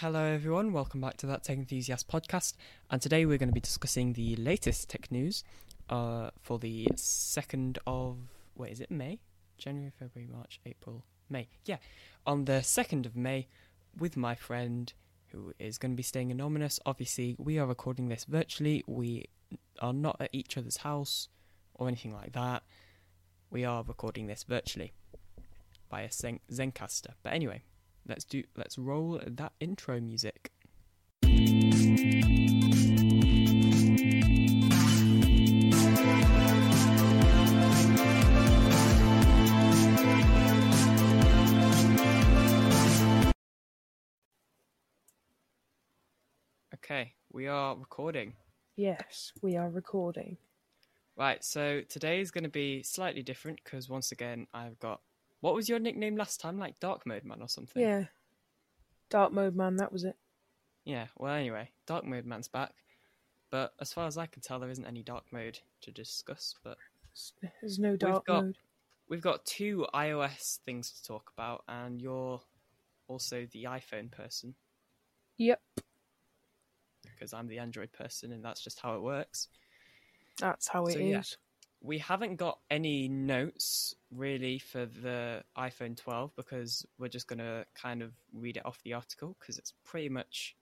Hello, everyone. Welcome back to that Tech Enthusiast podcast. And today we're going to be discussing the latest tech news uh, for the 2nd of, wait, is it May? January, February, March, April, May. Yeah, on the 2nd of May with my friend who is going to be staying anonymous. Obviously, we are recording this virtually. We are not at each other's house or anything like that. We are recording this virtually by a Zen- Zencastr. But anyway, let's do let's roll that intro music. Okay, we are recording. Yes, we are recording. Right, so today is going to be slightly different because once again I've got what was your nickname last time? Like Dark Mode Man or something? Yeah. Dark mode man, that was it. Yeah, well, anyway, Dark Mode Man's back. But as far as I can tell, there isn't any Dark Mode to discuss. But There's no dark got- mode. we've got two iOS things to talk about, and you're also the iPhone person Yep, because I'm the Android person, and that's just how it works. that's how it is. So, yeah. We haven't got any notes really for the iPhone 12 because we're just going to kind of read it off the article because it's pretty much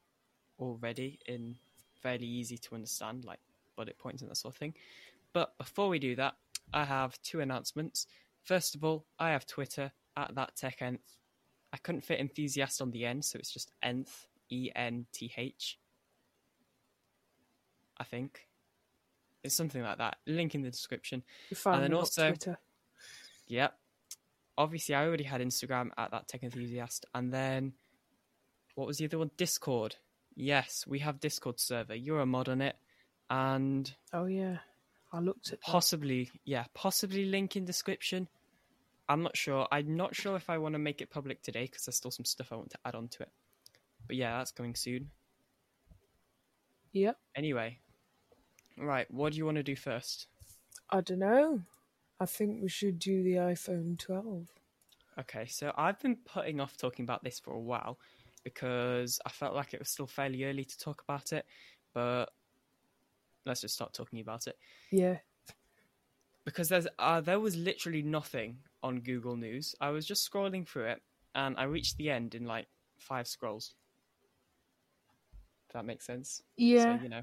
already in fairly easy to understand, like bullet points and that sort of thing. But before we do that, I have two announcements. First of all, I have Twitter at that tech nth. I couldn't fit enthusiast on the end, so it's just nth, E N T H. I think. It's something like that. Link in the description. You found then me on also- Twitter. Yep. Obviously, I already had Instagram at that tech enthusiast, and then what was the other one? Discord. Yes, we have Discord server. You're a mod on it, and Oh yeah, I looked at that. possibly, yeah, possibly link in description. I'm not sure. I'm not sure if I want to make it public today because there's still some stuff I want to add on to it. But yeah, that's coming soon. Yep. Anyway, right. What do you want to do first? I don't know. I think we should do the iPhone 12. Okay, so I've been putting off talking about this for a while because I felt like it was still fairly early to talk about it, but let's just start talking about it Yeah. because there's uh, there was literally nothing on Google News. I was just scrolling through it and I reached the end in like five scrolls. If that makes sense. Yeah. So, you know.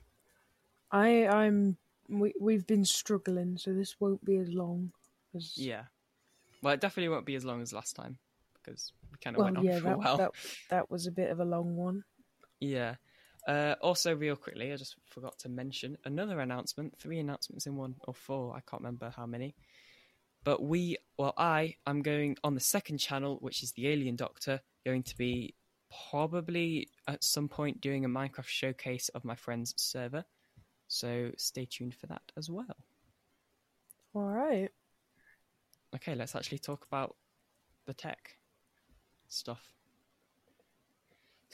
I I'm we we've been struggling, so this won't be as long as Yeah. Well, it definitely won't be as long as last time because we kind of Well, went on yeah, for a that, while. that that was a bit of a long one. Yeah. Uh, also, real quickly, I just forgot to mention another announcement. Three announcements in one, or four. I can't remember how many. But we, well, I am going on the second channel, which is the Alien Doctor, going to be probably at some point doing a Minecraft showcase of my friend's server. So stay tuned for that as well. All right. Okay, let's actually talk about the tech stuff.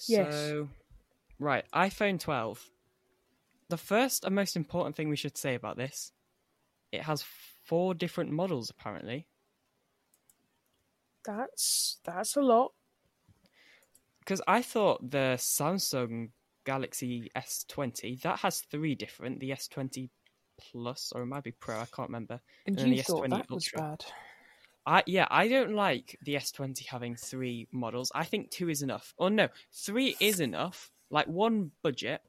Yes. So, right, iPhone 12. The first and most important thing we should say about this, it has four different models apparently. That's that's a lot. Because I thought the Samsung Galaxy S20 that has three different, the S20 Plus or it might be Pro, I can't remember. And And you the thought S20 that was bad. I yeah, I don't like the S20 having three models. I think two is enough. Or no, three is enough. Like one budget,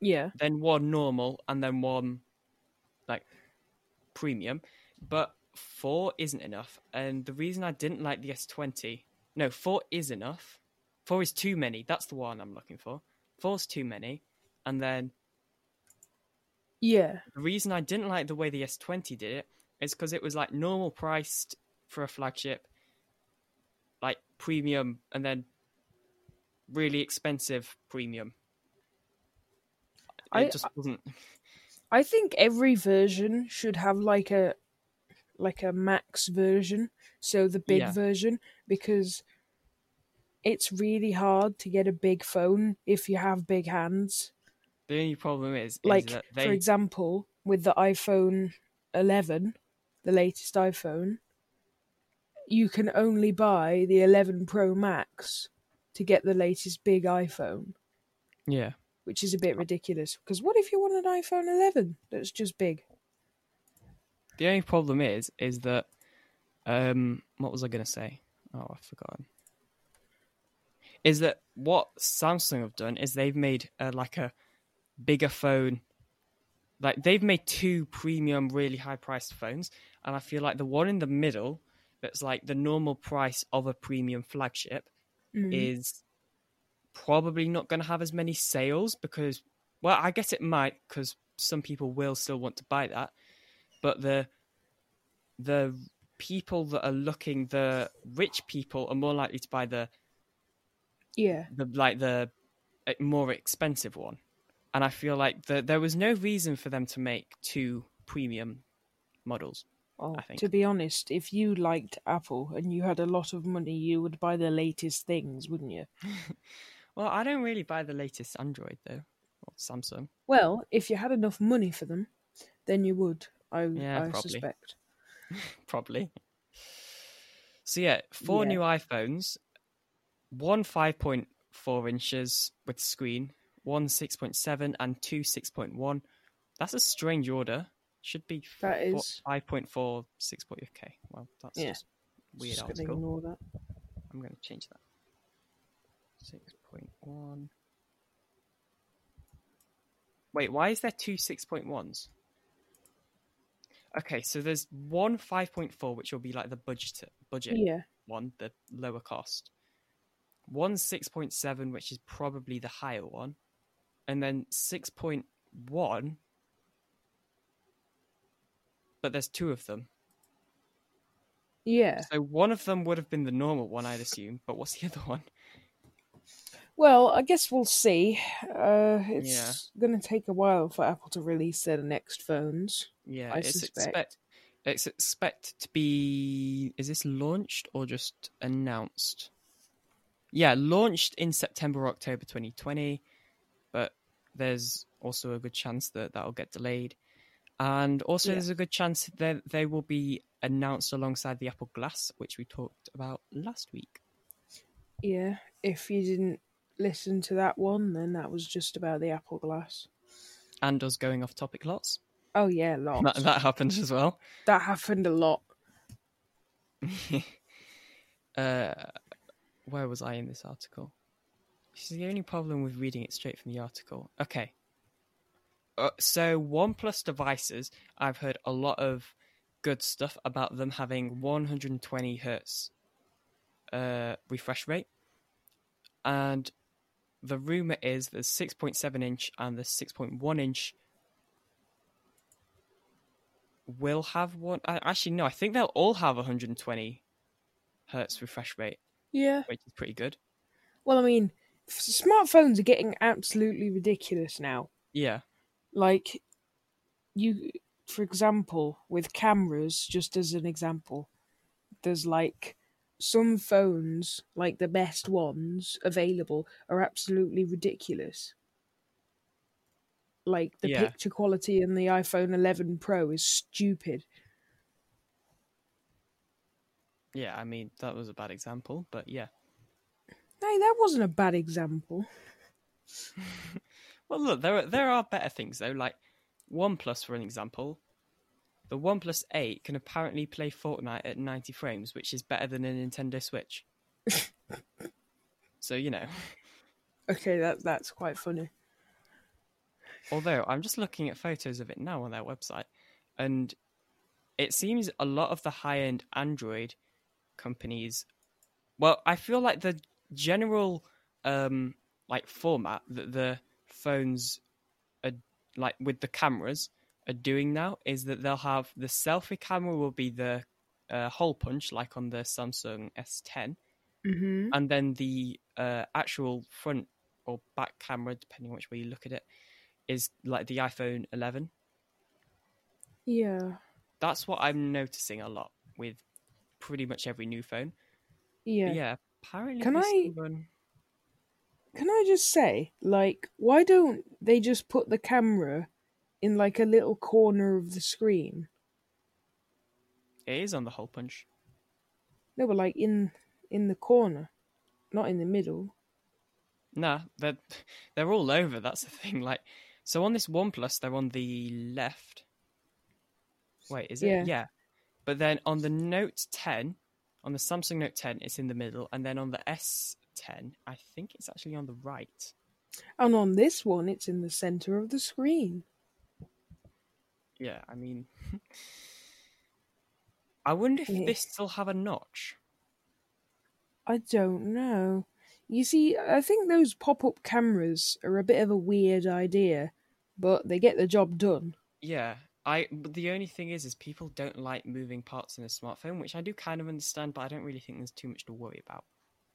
Yeah. then one normal, and then one like premium. But four isn't enough. And the reason I didn't like the S20, no, four is enough. Four is too many. That's the one I'm looking for. Four's too many. And then Yeah. the reason I didn't like the way the S20 did it is because it was like normal priced for a flagship, like premium, and then really expensive premium. It I- just wasn't. I think every version should have like a like a max version, so the big Yeah. version because it's really hard to get a big phone if you have big hands. The only problem is, is Like that for example, with the iPhone 11, the latest iPhone, you can only buy the 11 Pro Max to get the latest big iPhone, Yeah. which is a bit ridiculous. Because what if you want an iPhone 11 that's just big? The only problem is, is that, um, what was I going to say? Oh, I've forgotten. Is that what Samsung have done is they've made uh, like a bigger phone. Like they've made two premium, really high priced phones, and I feel like the one in the middle, that's like the normal price of a premium flagship, Mm. is probably not going to have as many sales because, well, I guess it might because some people will still want to buy that, but the the people that are looking, the rich people, are more likely to buy the yeah. the like the uh, more expensive one, and I feel like the, there was no reason for them to make two premium models. Think. to be honest, if you liked Apple and you had a lot of money, you would buy the latest things, wouldn't you? Well, I don't really buy the latest Android though, or Samsung. Well, if you had enough money for them, then you would. I, Yeah, I probably. suspect. probably. So yeah, four Yeah. new iPhones, one five point four inches with screen, one six point seven, and two six point one. That's a strange order. Should be That is- five point four, six point. Okay, well that's Yeah. just weird Just article. ignore that. I'm going to change that. Six point one. Wait, why is there two six point ones? Okay, so there's one five point four, which will be like the budget budget Yeah. one, the lower cost. One six point seven, which is probably the higher one, and then six point one. But there's two of them. Yeah. So one of them would have been the normal one, I'd assume. But what's the other one? Well, I guess we'll see. Uh, it's going to take a while for Apple to release their next phones. Yeah, I it's suspect. expect it's expect to be is this launched or just announced? Yeah, launched in September or October 2020, but there's also a good chance that that'll get delayed. And also Yeah. there's a good chance that they will be announced alongside the Apple Glass, which we talked about last week. Yeah. If you didn't listen to that one, then that was just about the Apple Glass. And us going off topic lots. Oh yeah, lots. That, that happened as well. that happened a lot. uh, where was I in this article? This is the only problem with reading it straight from the article. Okay. Uh, so OnePlus devices, I've heard a lot of good stuff about them having 120 hertz uh, refresh rate, and the rumor is the 6.7 inch and the 6.1 inch will have one. Actually, no, I think they'll all have 120 hertz refresh rate, Yeah. which is pretty good. Well, I mean, f- smartphones are getting absolutely ridiculous now. Yeah, Like, you, for example, with cameras, just as an example, there's like some phones, like the best ones available, are absolutely ridiculous. Like, the Yeah. picture quality in the iPhone 11 Pro is stupid. Yeah. I mean, that was a bad example, but yeah. Hey, that wasn't a bad example. Well, look, there are, there are better things though. Like OnePlus, for an example, the OnePlus Eight can apparently play Fortnite at 90 frames, which is better than a Nintendo Switch. so you know, Okay, that that's quite funny. although I'm just looking at photos of it now on their website, and it seems a lot of the high-end Android companies. Well, I feel like the general um like format that the phones are like with the cameras are doing now is that they'll have the selfie camera will be the uh, hole punch like on the Samsung S10 Mm-hmm. and then the uh, actual front or back camera depending on which way you look at it is like the iPhone 11 Yeah. that's what I'm noticing a lot with pretty much every new phone Yeah. But yeah apparently Can I- Can I just say, like, why don't they just put the camera in like a little corner of the screen? it is on the hole punch No, but like in in the corner, not in the middle. Nah, they're they're all over. That's the thing. Like, so on this OnePlus, they're on the left. Wait, is it? Yeah. Yeah. But then on the Note 10, on the Samsung Note 10, it's in the middle, and then on the S10, I think it's actually on the right. And on this one, it's in the center of the screen. Yeah, I mean, I wonder if Yeah. this still have a notch. I don't know. You see, I think those pop up cameras are a bit of a weird idea, but they get the job done. Yeah, I. But the only thing is, is people don't like moving parts in a smartphone, which I do kind of understand, but I don't really think there's too much to worry about,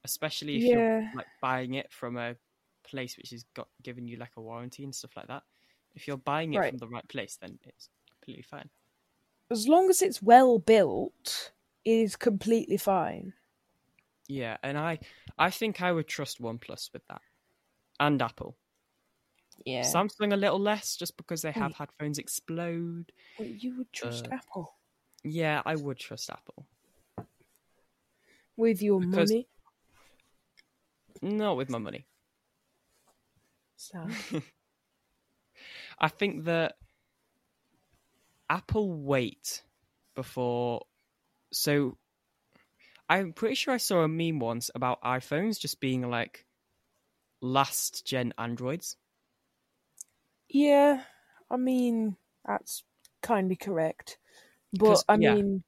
especially if you're like buying it from a place which has got given you like a warranty and stuff like that. If you're buying it Right. from the right place, then it's completely fine. As long as it's well built, it is completely fine. Yeah, and I, I think I would trust OnePlus with that, and Apple. Yeah. Samsung a little less, just because they have Wait. had phones explode. You would trust Uh, Apple Yeah, I would trust Apple. with your because- money. Not with my money. Sad. I think that Apple wait before. So, I'm pretty sure I saw a meme once about iPhones just being like last gen Androids. Yeah, I mean that's kind of correct, but 'Cause- I yeah. mean,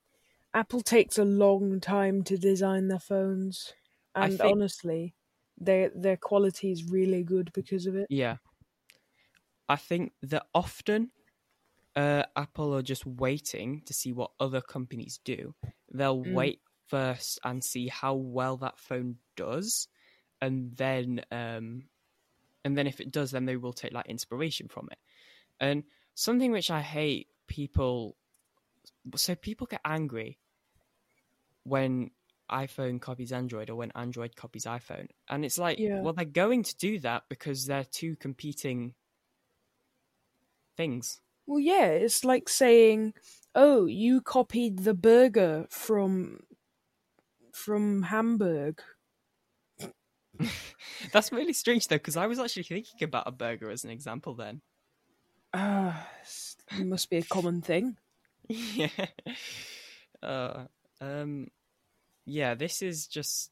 Apple takes a long time to design their phones, I and think- honestly, their their quality is really good because of it. Yeah. I think that often uh, Apple are just waiting to see what other companies do. They'll Mm. wait first and see how well that phone does, and then um, and then if it does, then they will take like inspiration from it. And something which I hate people, so people get angry when iPhone copies Android or when Android copies iPhone, and it's like, Yeah. well, they're going to do that because they're two competing things. Well, yeah, it's like saying, "Oh, you copied the burger from from Hamburg." That's really strange though, because I was actually thinking about a burger as an example then. Ah, it must be a common thing. yeah. Uh, um, yeah, this is just,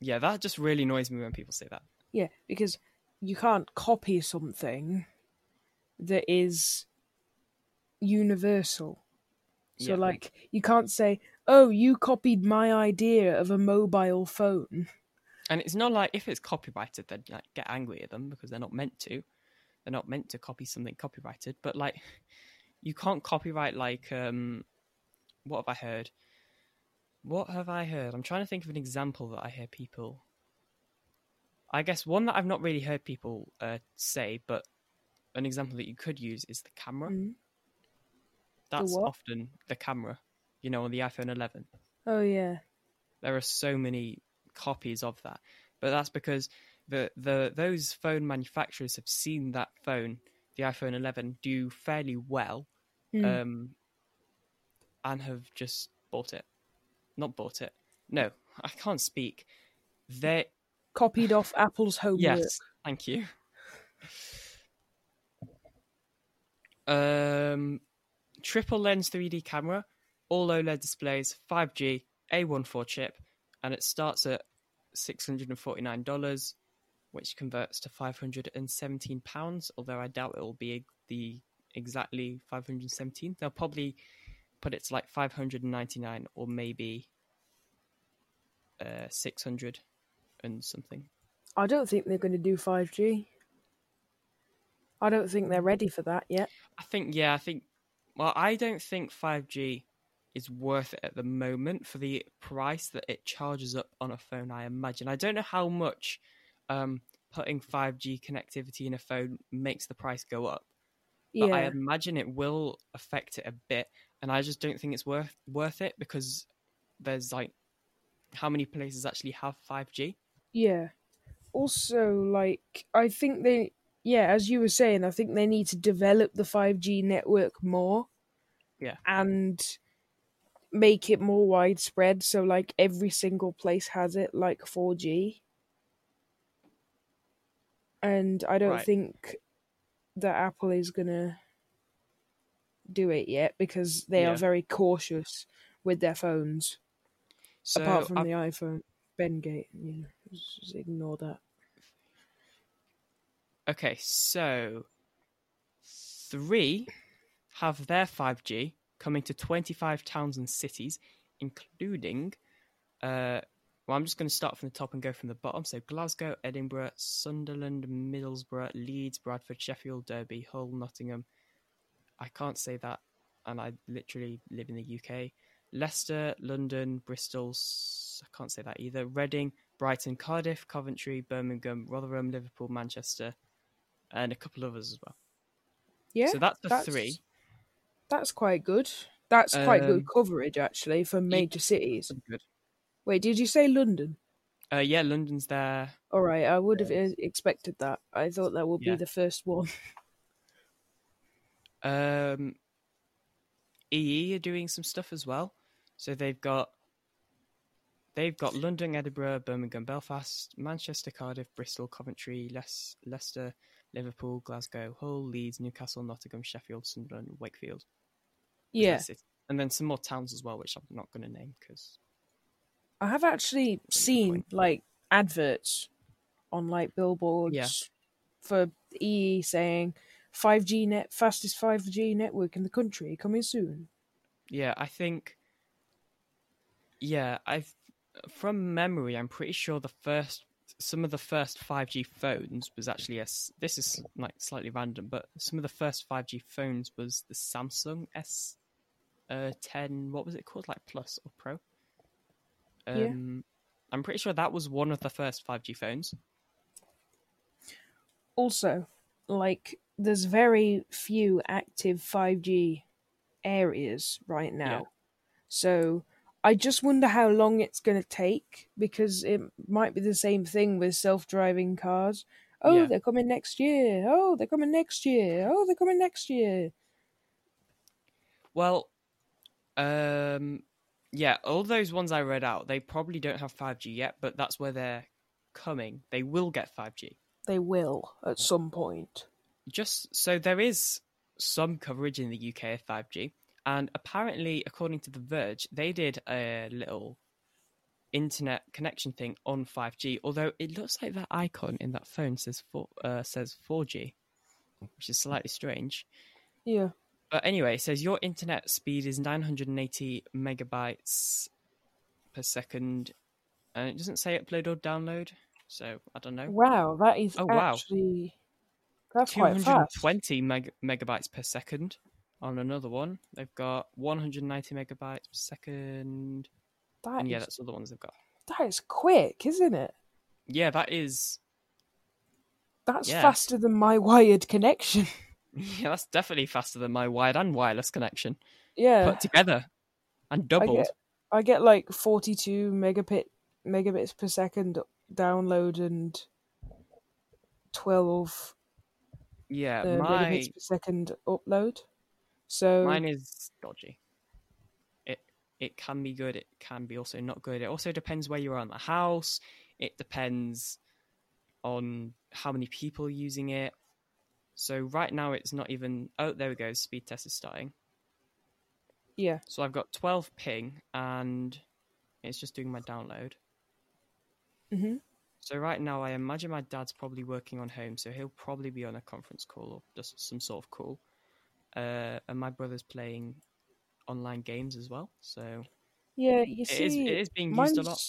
yeah, that just really annoys me when people say that. Yeah, because you can't copy something that is universal. So, Yeah. like, you can't say, "Oh, you copied my idea of a mobile phone." And it's not like if it's copyrighted, then like get angry at them because they're not meant to. They're not meant to copy something copyrighted. But like, you can't copyright like um, what have I heard? What have I heard? I'm trying to think of an example that I hear people. I guess one that I've not really heard people uh, say, but an example that you could use is the camera. Mm. That's what? often the camera. You know, on the iPhone 11 Oh yeah, there are so many copies of that. But that's because the the those phone manufacturers have seen that phone the iphone 11 do fairly well Mm. um and have just bought it. Not bought it. No i can't speak. They copied off Apple's homework. yes thank you. Um triple lens 3d camera all oled displays 5g a14 chip and it starts at $649 which converts to 517 pounds although i doubt it will be the exactly 517 they'll probably put it to like 599 or maybe uh 600 and something I don't think they're going to do 5G. I don't think they're ready for that yet. I think yeah, I think well, I don't think 5G is worth it at the moment for the price that it charges up on a phone, I imagine. I don't know how much um putting 5G connectivity in a phone makes the price go up. But Yeah, I imagine it will affect it a bit and I just don't think it's worth worth it because there's like how many places actually have 5G? yeah. Also, like, I think they, yeah, as you were saying, I think they need to develop the 5G network more. Yeah. And make it more widespread so, like, every single place has it, like 4G. and I don't Right. think that Apple is gonna do it yet because they Yeah. are very cautious with their phones. So apart from I've- the iPhone Bendgate, you know, just ignore that. Okay, so three have their 5G coming to 25 towns and cities, including. Uh, well, I'm just going to start from the top and go from the bottom. So Glasgow, Edinburgh, Sunderland, Middlesbrough, Leeds, Bradford, Sheffield, Derby, Hull, Nottingham. I can't say that, and I literally live in the UK. Leicester, London, Bristol. I can't say that either. Reading, Brighton, Cardiff, Coventry, Birmingham, Rotherham, Liverpool, Manchester, and a couple others as well. Yeah, so that's the that's three. That's quite good. That's quite good Um, coverage actually for major cities. Good. Wait, did you say London? Uh, yeah, London's there. All right, I would have uh, expected that. I thought that would Yeah. be the first one. Um, EE are doing some stuff as well. So they've got they've got London, Edinburgh, Birmingham, Belfast, Manchester, Cardiff, Bristol, Coventry, Les- Leicester, Liverpool, Glasgow, Hull, Leeds, Newcastle, Nottingham, Sheffield, Sunderland, Wakefield. Yeah. And then some more towns as well, which I'm not going to name because I have actually seen like adverts on like billboards for EE saying 5G net fastest 5G network in the country coming soon. Yeah, I think. Yeah, I've from memory, I'm pretty sure the first some of the first 5G phones was actually a. This is like slightly random, but some of the first 5G phones was the Samsung S, uh, 10. What was it called? Like Plus or Pro? Yeah. Um, I'm pretty sure that was one of the first 5G phones. Also, like there's very few active 5G areas right now. Yeah. So I just wonder how long it's going to take because it might be the same thing with self-driving cars. Oh, Yeah. they're coming next year. Oh, they're coming next year. Oh, they're coming next year. Well, um, yeah, all those ones I read out, they probably don't have 5G yet, but that's where they're coming. They will get 5G. They will at some point. Just so there is some coverage in the UK of 5G, and apparently, according to The Verge, they did a little internet connection thing on 5G. Although it looks like that icon in that phone says four, uh, says 4G, which is slightly strange. Yeah. But anyway, it says your internet speed is 980 megabytes per second, and it doesn't say upload or download. So I don't know. Wow, that is Oh, wow. actually that's quite fast. 220 meg- megabytes per second on another one. They've got 190 megabytes per second, That and yeah, that's all the ones they've got. that is quick, isn't it? Yeah, that is. That's Yeah. faster than my wired connection. Yeah, that's definitely faster than my wired and wireless connection yeah. put together and I doubled. get I get like 42 megabit megabits per second download and 12 Yeah, uh, my megabits per second upload. So Mine is dodgy. It it can be good. It can be also not good. It also depends where you are in the house. It depends on how many people are using it. So right now it's not even. Oh, there we go. Speed test is starting. yeah, So I've got 12 ping and it's just doing my download. hmm So right now I imagine my dad's probably working on home, so he'll probably be on a conference call or just some sort of call. Uh, and my brother's playing online games as well, so yeah. You see, is it is being used a lot.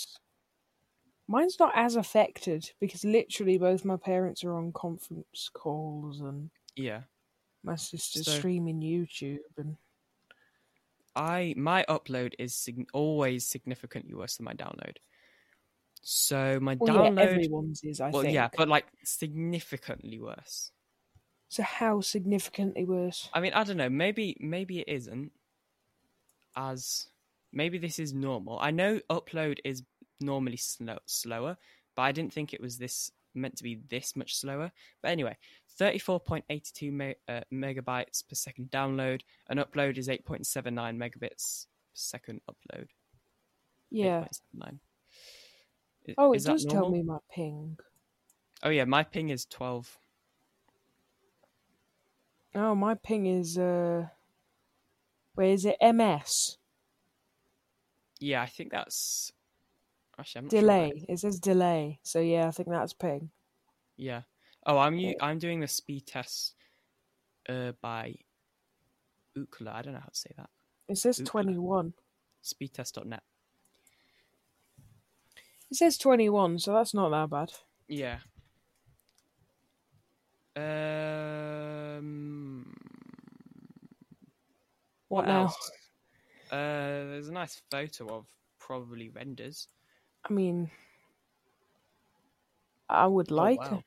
Mine's not as affected because literally both my parents are on conference calls and Yeah, my sister's So- streaming YouTube and I my upload is sig- always significantly worse than my download. So my well, yeah, download, everyone's is I well, think. yeah, but like significantly worse. so how significantly worse? I mean, I don't know. Maybe maybe it isn't as maybe this is normal. I know upload is normally slow, slower, but I didn't think it was this meant to be this much slower. But anyway, 34.82 me- uh, megabytes per second download, and upload is 8.79 megabits per second upload. Yeah. 8.79. I- Oh, it is does tell me my ping. Oh yeah, my ping is twelve. Oh, my ping is uh, where is it? MS Yeah, I think that's actually I'm not sure delay. It says delay. So yeah, I think that's ping. Yeah. Oh, I'm u- I'm doing the speed test uh, by Ookla. I don't know how to say that. It says Ookla. twenty one. Speedtest.net. It says twenty one, so that's not that bad. Yeah. Um. What, now? else? Uh, there's a nice photo of probably renders. I mean, I would Oh, like wow.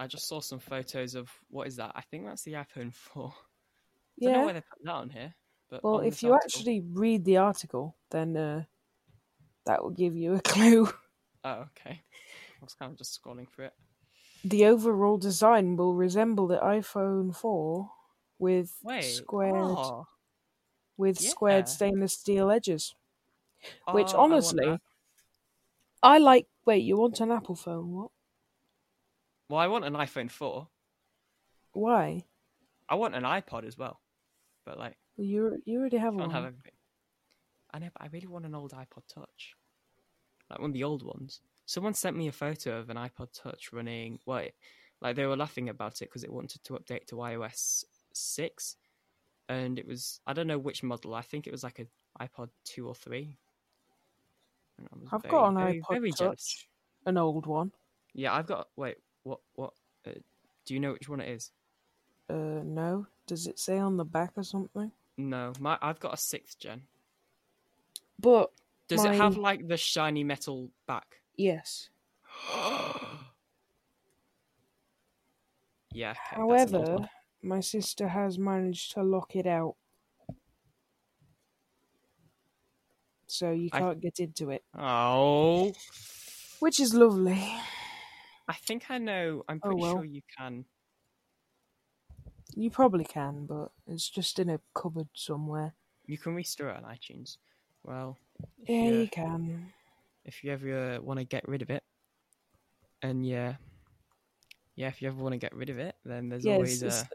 I just saw some photos of what is that? I think that's the iPhone 4. I don't know Yeah. why they put that on here. But Well, if you article- actually read the article, then uh, that will give you a clue. Oh, okay. I was kind of just scrolling through it. The overall design will resemble the iPhone 4 with Wait. squared oh, with yeah. squared stainless steel edges. Which oh, I honestly. I like. Wait, you want an Apple phone? What? Well, I want an iPhone 4. Why? I want an iPod as well. But, like, Well, you you already have one. I one. have everything. I know, but I really want an old iPod Touch. Like one of the old ones. Someone sent me a photo of an iPod Touch running. What? Like they were laughing about it because it wanted to update to iOS six, and it was I don't know which model. I think it was like a iPod two or three. And I was I've very, got an very, iPod very Touch, jealous. an old one. Yeah, I've got. Wait, what? What? Uh, do you know which one it is? Uh, no. Does it say on the back or something? No, my I've got a sixth gen. But Does it have like the shiny metal back? yes. yeah. Okay, However, my sister has managed to lock it out, so you I- can't get into it, Oh, which is lovely. I think I know. I'm Oh, pretty well. sure you can. You probably can, but it's just in a cupboard somewhere. You can restore it on iTunes. Well, Yeah, you, you can. if you ever uh, want to get rid of it, and yeah, yeah, if you ever want to get rid of it, then there's Yeah, always it's, a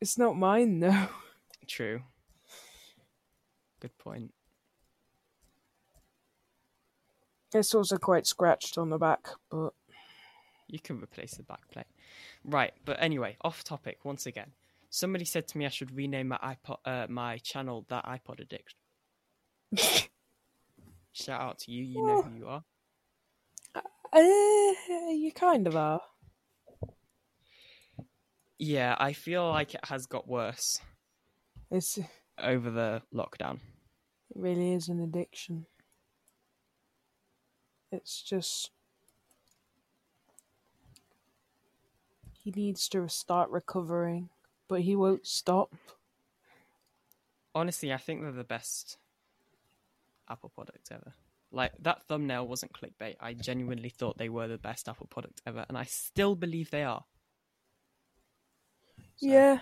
it's not mine though. true. Good point. It's also quite scratched on the back, but You can replace the back plate. Right, but anyway, off topic once again. Somebody said to me I should rename my iPod, uh, my channel that iPod addict. Shout out to you. You know who you are. uh, you kind of are. Yeah, I feel like it has got worse It's over the lockdown. It really is an addiction. It's just he needs to start recovering, but he won't stop. Honestly, I think they're the best Apple product ever. Like that thumbnail wasn't clickbait. I genuinely thought they were the best Apple product ever, and I still believe they are. So, Yeah.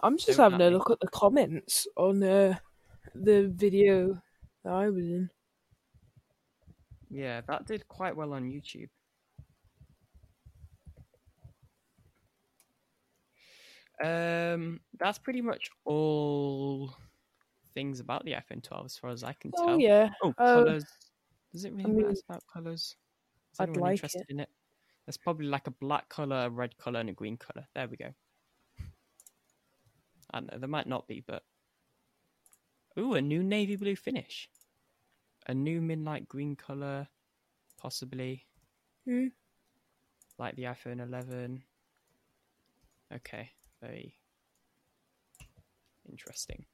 I'm just having a look at the comments on uh, the video that I was in. Yeah, that did quite well on YouTube. Um, that's pretty much all things about the iPhone 12 as far as I can Oh tell. yeah, Oh, uh, colors. Does it really mean, matter about colors? Is I'd anyone like interested it. in it? There's probably like a black color, a red color, and a green color. There we go. I don't know. There might not be, but ooh, a new navy blue finish, a new midnight green color, possibly Hmm. like the iPhone 11. Okay, very interesting.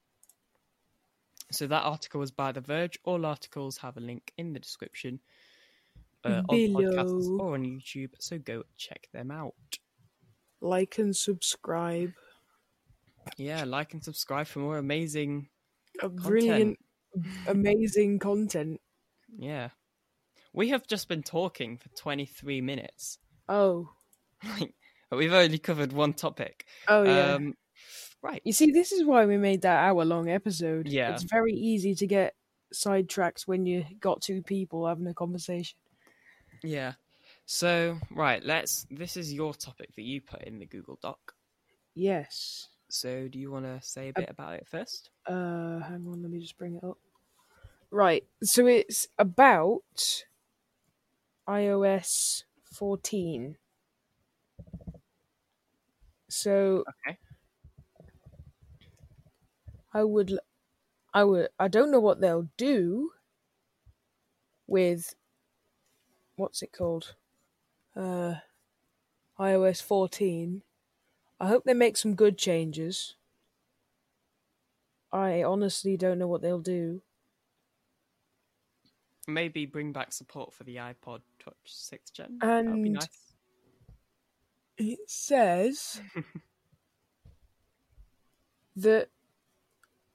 So that article was by The Verge. All articles have a link in the description uh, on podcasts or on YouTube. So go check them out. like and subscribe. Yeah, like and subscribe for more amazing. A brilliant, amazing content. Yeah, we have just been talking for 23 minutes. Oh, Like, we've only covered one topic. oh yeah. Um, right. you see, this is why we made that hour-long episode. Yeah. it's very easy to get sidetracked when you got two people having a conversation. Yeah. So, right, let's. This is your topic that you put in the Google Doc. Yes. So, do you want to say a bit about it first? Uh, hang on, let me just bring it up. Right, so it's about iOS 14. So Okay. I would, I would, I don't know what they'll do with what's it called, uh, iOS 14. I hope they make some good changes. I honestly don't know what they'll do. Maybe bring back support for the iPod Touch 6 Gen. And that would be nice. It says that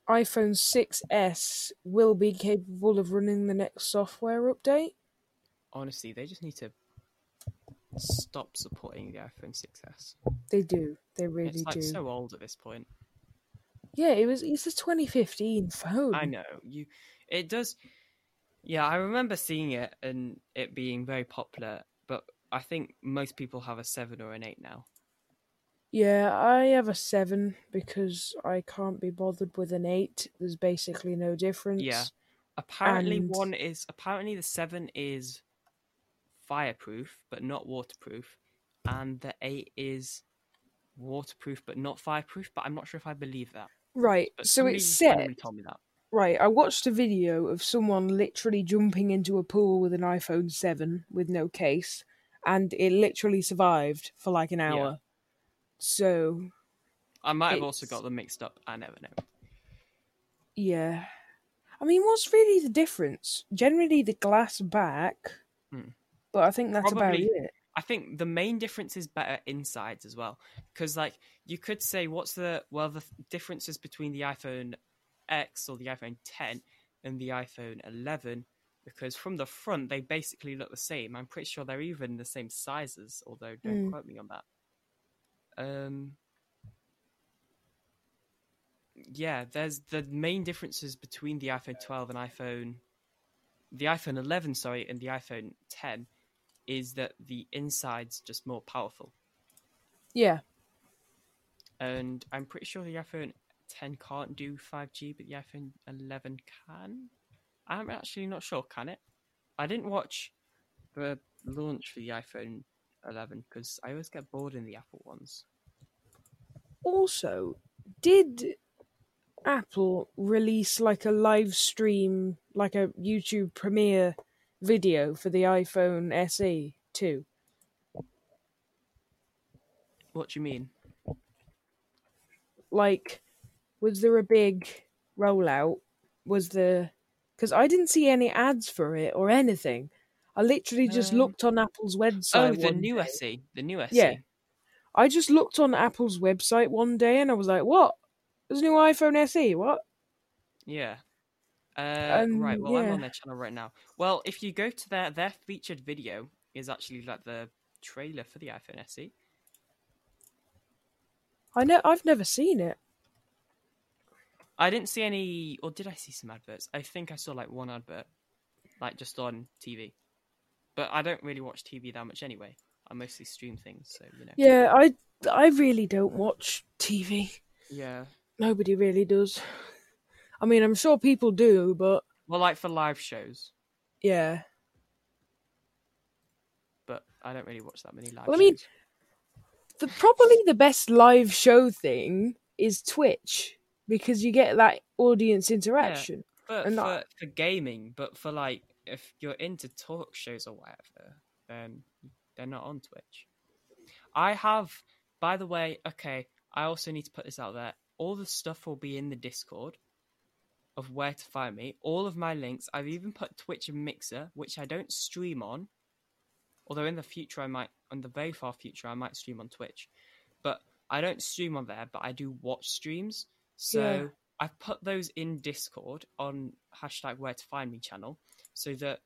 iPhone 6s will be capable of running the next software update. Honestly, they just need to stop supporting the iPhone 6S. They do. They really it's like do. so old at this point. Yeah, it was. It's a 2015 phone. I know you. It does. Yeah, I remember seeing it and it being very popular, but I think most people have a seven or an eight now. Yeah, I have a seven because I can't be bothered with an eight. There's basically no difference. Yeah. Apparently, And- one is apparently the seven is fireproof but not waterproof, and the eight is waterproof but not fireproof. But I'm not sure if I believe that. Right. But So somebody it said told me that. Right, I watched a video of someone literally jumping into a pool with an iPhone 7 with no case, and it literally survived for like an hour. So, I might have also got them mixed up. I never know. yeah. I mean, what's really the difference? Generally, the glass back, Hmm. But I think that's Probably- about it. I think the main difference is better insides as well. Because, like, you could say, what's the, well, the differences between the iPhone X or the iPhone 10 and the iPhone 11? Because from the front, they basically look the same. I'm pretty sure they're even the same sizes, although don't Mm. quote me on that. Um, yeah, there's the main differences between the iPhone 12 and iPhone, the iPhone 11, sorry, and the iPhone 10 is that the inside's just more powerful. Yeah. And I'm pretty sure the iPhone 10 can't do 5G, but the iPhone 11 can. I'm actually not sure, can it? I didn't watch the launch for the iPhone 11 because I always get bored in the Apple ones. Also, did Apple release like a live stream, like a YouTube premiere video for the iPhone SE too? What do you mean? like was there a big rollout was there because i didn't see any ads for it or anything i literally just Um, looked on apple's website Oh, the new day. SE. The new SE. Yeah. i just looked on apple's website one day and i was like what there's a new iphone se what Yeah. Uh, Um, right. Well, I'm on their channel right now. Well, if you go to their their featured video is actually like the trailer for the iPhone SE. i know i've never seen it I didn't see any, or did I see some adverts? I think I saw like one advert, like just on TV. But I don't really watch TV that much anyway. I mostly stream things, so you know. yeah i i really don't watch tv Yeah. nobody really does i mean i'm sure people do but Well, like for live shows, yeah but I don't really watch that many live Well, I mean, shows. the probably the best live show thing is Twitch because you get that audience interaction. For, and for, not- for gaming, but for like, if you're into talk shows or whatever, then they're not on Twitch. I have, by the way, okay, I also need to put this out there. All the stuff will be in the Discord of where to find me. All of my links. I've even put Twitch and Mixer, which I don't stream on. Although in the future, I might, in the very far future, I might stream on Twitch. But I don't stream on there, but I do watch streams. So Yeah. I've put those in Discord on hashtag where to find me channel so that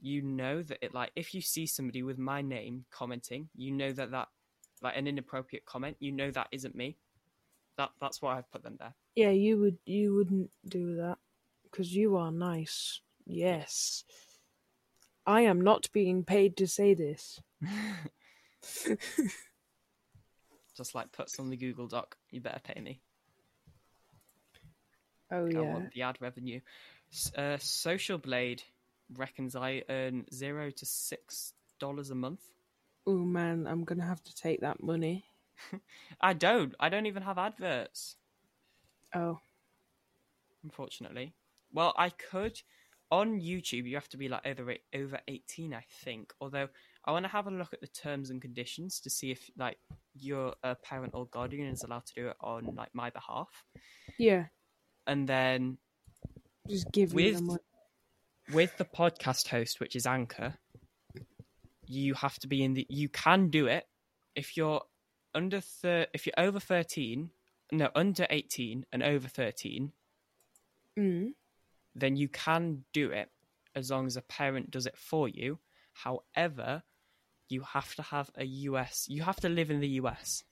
you know that it like if you see somebody with my name commenting, you know that that like an inappropriate comment, you know that isn't me. That that's why I've put them there. Yeah, you would you wouldn't do that because you are nice. Yes, I am not being paid to say this. Just like puts on the Google Doc, you better pay me. Oh I yeah. want the ad revenue. Uh, Social Blade reckons I earn zero to six dollars a month. Oh man, I'm gonna have to take that money. I don't. I don't even have adverts, Oh. unfortunately. Well, I could. On YouTube, you have to be like over over eighteen, I think. Although I want to have a look at the terms and conditions to see if like your uh, parent or guardian is allowed to do it on like my behalf, Yeah. and then Just give me With- with the podcast host, which is Anchor, you have to be in the. You can do it if you're under thir- if you're over thirteen, no, under eighteen and over thirteen. Mm. Then you can do it as long as a parent does it for you. However, you have to have a US. You have to live in the US.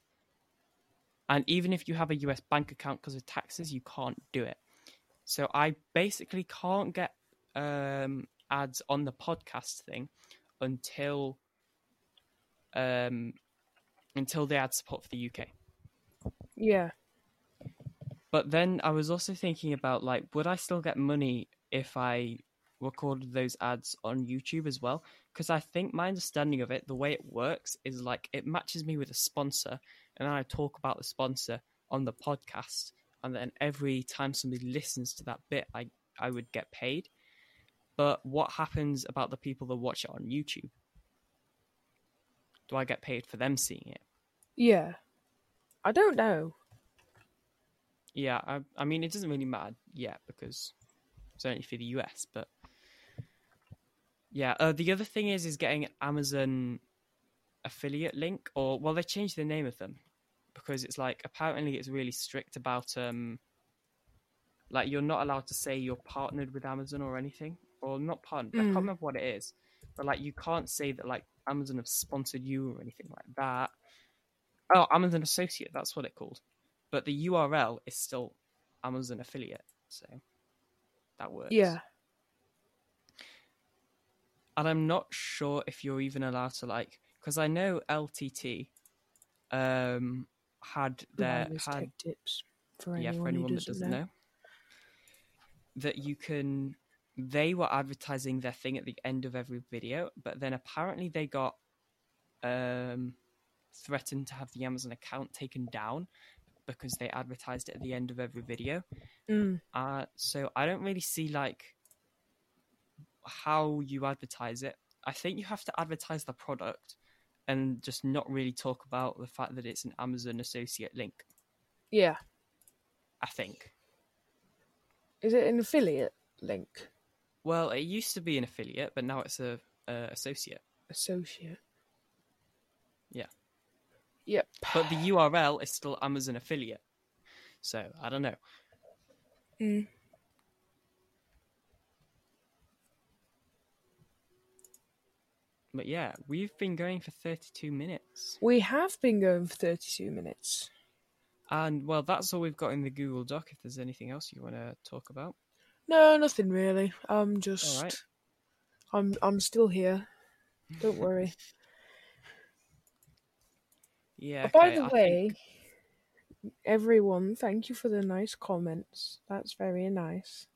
And even if you have a US bank account because of taxes, you can't do it. So I basically can't get um, ads on the podcast thing until um, until they add support for the UK. Yeah. But then I was also thinking about like, would I still get money if I recorded those ads on YouTube as well? Because I think my understanding of it, the way it works, is like it matches me with a sponsor, and then I talk about the sponsor on the podcast, and then every time somebody listens to that bit, I I would get paid. But what happens about the people that watch it on YouTube? Do I get paid for them seeing it? Yeah. I don't know. Yeah, I, I mean, it doesn't really matter yet because it's only for the US. But yeah, uh, the other thing is is getting Amazon affiliate link, or well, they changed the name of them because it's like apparently it's really strict about um, like you're not allowed to say you're partnered with Amazon or anything, or not partnered. I Mm. can't remember what it is, but like you can't say that like Amazon have sponsored you or anything like that. Oh, Amazon Associate, that's what it called but the URL is still Amazon affiliate, so that works. Yeah. and I'm not sure if you're even allowed to like because I know LTT um had their had tips for yeah for anyone that doesn't doesn't know. that you can they were advertising their thing at the end of every video but then apparently they got um threatened to have the Amazon account taken down because they advertised it at the end of every video Mm. Uh, so I don't really see like how you advertise it. I think you have to advertise the product and just not really talk about the fact that it's an Amazon associate link. Yeah. I think. Is it an affiliate link? Well, it used to be an affiliate, but now it's a, a associate. Associate. Yeah. Yep. But the URL is still Amazon affiliate. So I don't know. Mm. But yeah, we've been going for 32 minutes. We have been going for 32 minutes. And well, that's all we've got in the Google Doc. If there's anything else you want to talk about. No, nothing really. I'm just. Right. I'm I'm still here. Don't worry. Yeah. By the I way, think- everyone, thank you for the nice comments. That's very nice.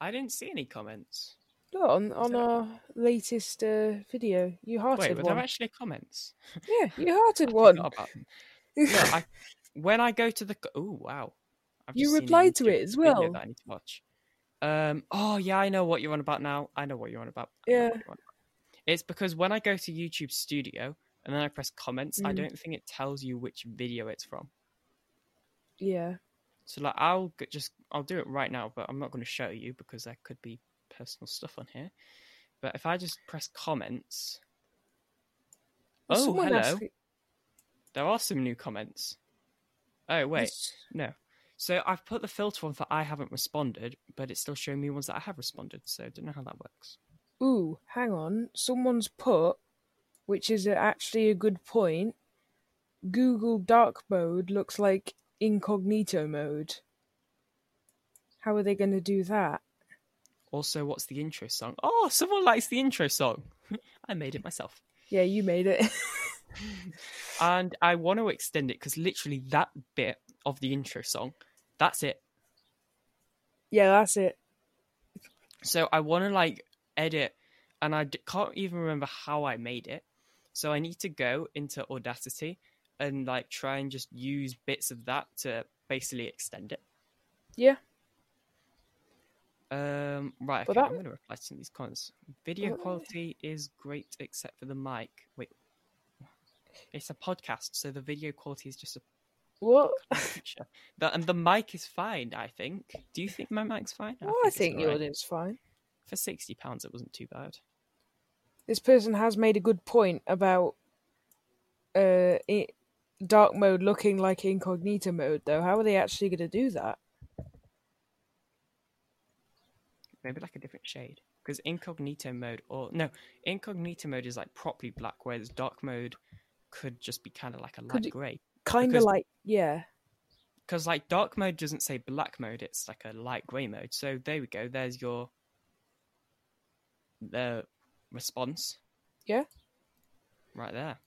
I didn't see any comments. Look, on on that- our latest uh, video, you Wait, hearted were one. there actually comments? Yeah, you hearted one. No, I, when I go to the oh wow, I've You replied to it as well. That I need to watch. Um. Oh yeah, I know what you're on about now. I know what you're on about. Yeah. on about. It's because when I go to YouTube Studio and then I press comments, I Mm. don't think it tells you which video it's from. Yeah. So like, I'll just I'll do it right now, but I'm not going to show you because there could be personal stuff on here. But if I just press comments, oh hello, asked- there are some new comments. Oh wait, no. So I've put the filter on for I haven't responded, but it's still showing me ones that I have responded. So I don't know how that works. Ooh, hang on. Someone's put, which is actually a good point. Google Dark Mode looks like incognito mode. How are they going to do that? Also, what's the intro song? Oh, someone likes the intro song. I made it myself. Yeah, you made it. and I want to extend it because literally that bit of the intro song, that's it. yeah, that's it. So I want to like edit, and I d- can't even remember how I made it. So I need to go into Audacity and like try and just use bits of that to basically extend it. Yeah. Um, right, okay, that- I'm going to reply to some of these comments. Video Uh, quality is great except for the mic. Wait, it's a podcast, so the video quality is just a What? The, and the mic is fine, I think. Do you think my mic's fine? Oh, I it's think alright. yours is fine. For sixty pounds, it wasn't too bad. This person has made a good point about uh it, dark mode looking like incognito mode, though. How are they actually going to do that? Maybe like a different shade. Because incognito mode, or no, incognito mode is like properly black, whereas dark mode could just be kind of like a light Could grey. Kind of like, yeah. Because like dark mode doesn't say black mode; it's like a light grey mode. So there we go. There's your the response. Yeah. Right there.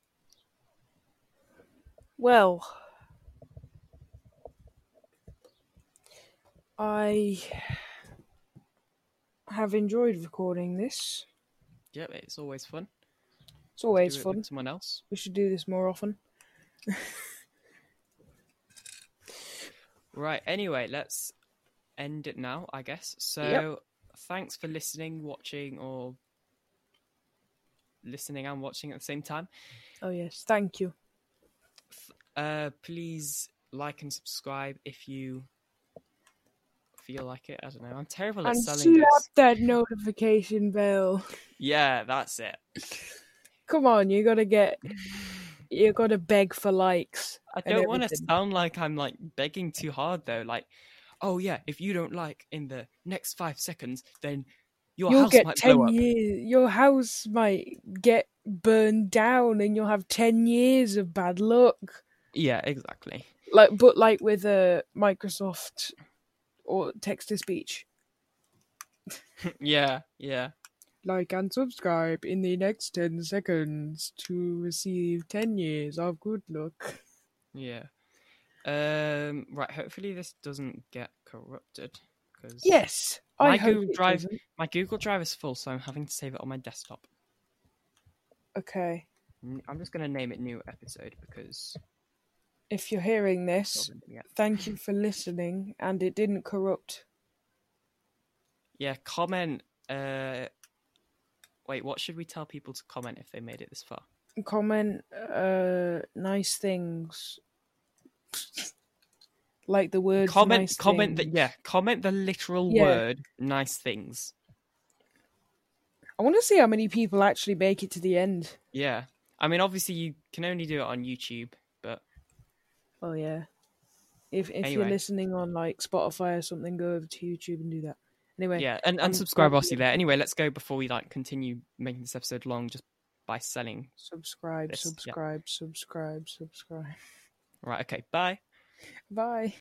Well, I have enjoyed recording this. Yep, it's always fun. It's always fun. someone else. We should do this more often. Right. Anyway, let's end it now, I guess. So, thanks for listening, watching, or listening and watching at the same time. Oh yes, thank you. Uh, please like and subscribe if you feel like it. I don't know. I'm terrible at And selling slap that notification bell. Yeah, that's it. Come on, you gotta get. You gotta beg for likes. I don't want to sound like I'm like begging too hard though. Like, oh yeah, if you don't like in the next five seconds, then your you'll house get might ten blow up. years. Your house might get burned down, and you'll have ten years of bad luck. Yeah, exactly. Like, but like with uh, Microsoft or text to speech. yeah, yeah. Like and subscribe in the next ten seconds to receive ten years of good luck. Yeah. Um. Right. Hopefully this doesn't get corrupted because Yes, My I Google Drive- doesn't. my Google Drive is full, so I'm having to save it on my desktop. Okay, Mm, I'm just gonna name it new episode because if you're hearing this, thank you for listening, and it didn't corrupt. Yeah. Comment. Uh. Wait. What should we tell people to comment if they made it this far? comment uh nice things like the word comment. nice comment that. things. Yeah. Comment the literal Yeah. word. Nice things. i want to see how many people actually make it to the end Yeah. I mean, obviously you can only do it on YouTube, but oh yeah if if you're listening on like spotify or something go over to youtube and do that anyway yeah, and, and subscribe obviously there. Anyway, let's go before we like continue making this episode long just by selling. subscribe This, yeah. subscribe subscribe subscribe Right. Okay. Bye. bye